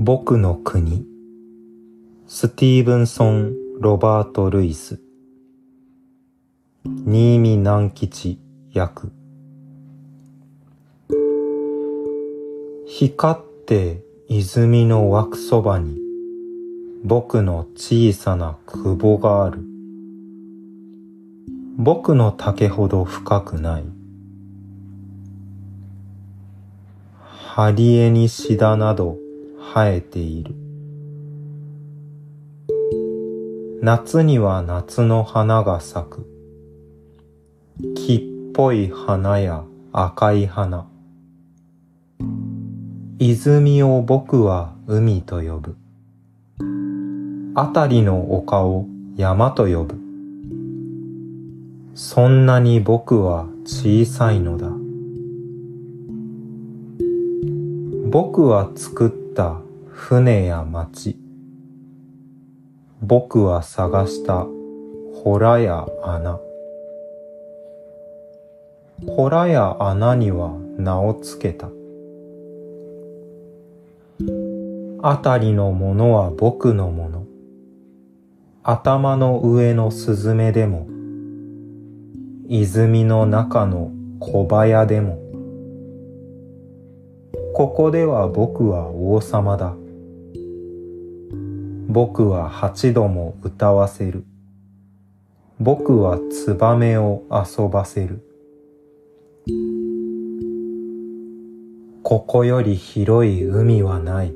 僕の国。スティーブンソン・ロバート・ルイス。新見南吉役。光って泉の湧くそばに僕の小さな久保がある。僕の竹ほど深くない。ハリエにシダなど生えている。夏には夏の花が咲く。木っぽい花や赤い花。泉を僕は海と呼ぶ。あたりの丘を山と呼ぶ。そんなに僕は小さいのだ。僕は作った船や町。僕は探した洞や穴。洞や穴には名をつけた。あたりのものは僕のもの。頭の上のスズメでも。泉の中の小早でも。ここでは僕は王様だ。僕は八度も歌わせる。僕はツバメを遊ばせる。ここより広い海はない。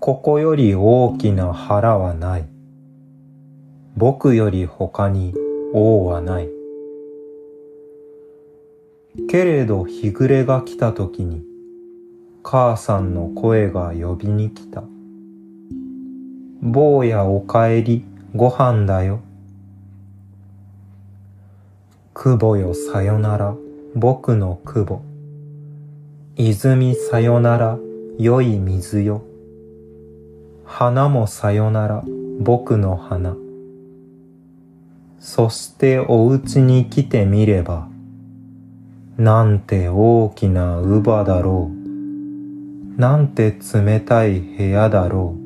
ここより大きな腹はない。僕より他に王はない。けれど日暮れが来た時に母さんの声が呼びに来た。坊やおかえり、ご飯だよ。久保よさよなら、僕の久保。泉さよなら、良い水よ。花もさよなら、僕の花。そしてお家に来てみれば、なんて大きな乳母だろう。なんて冷たい部屋だろう。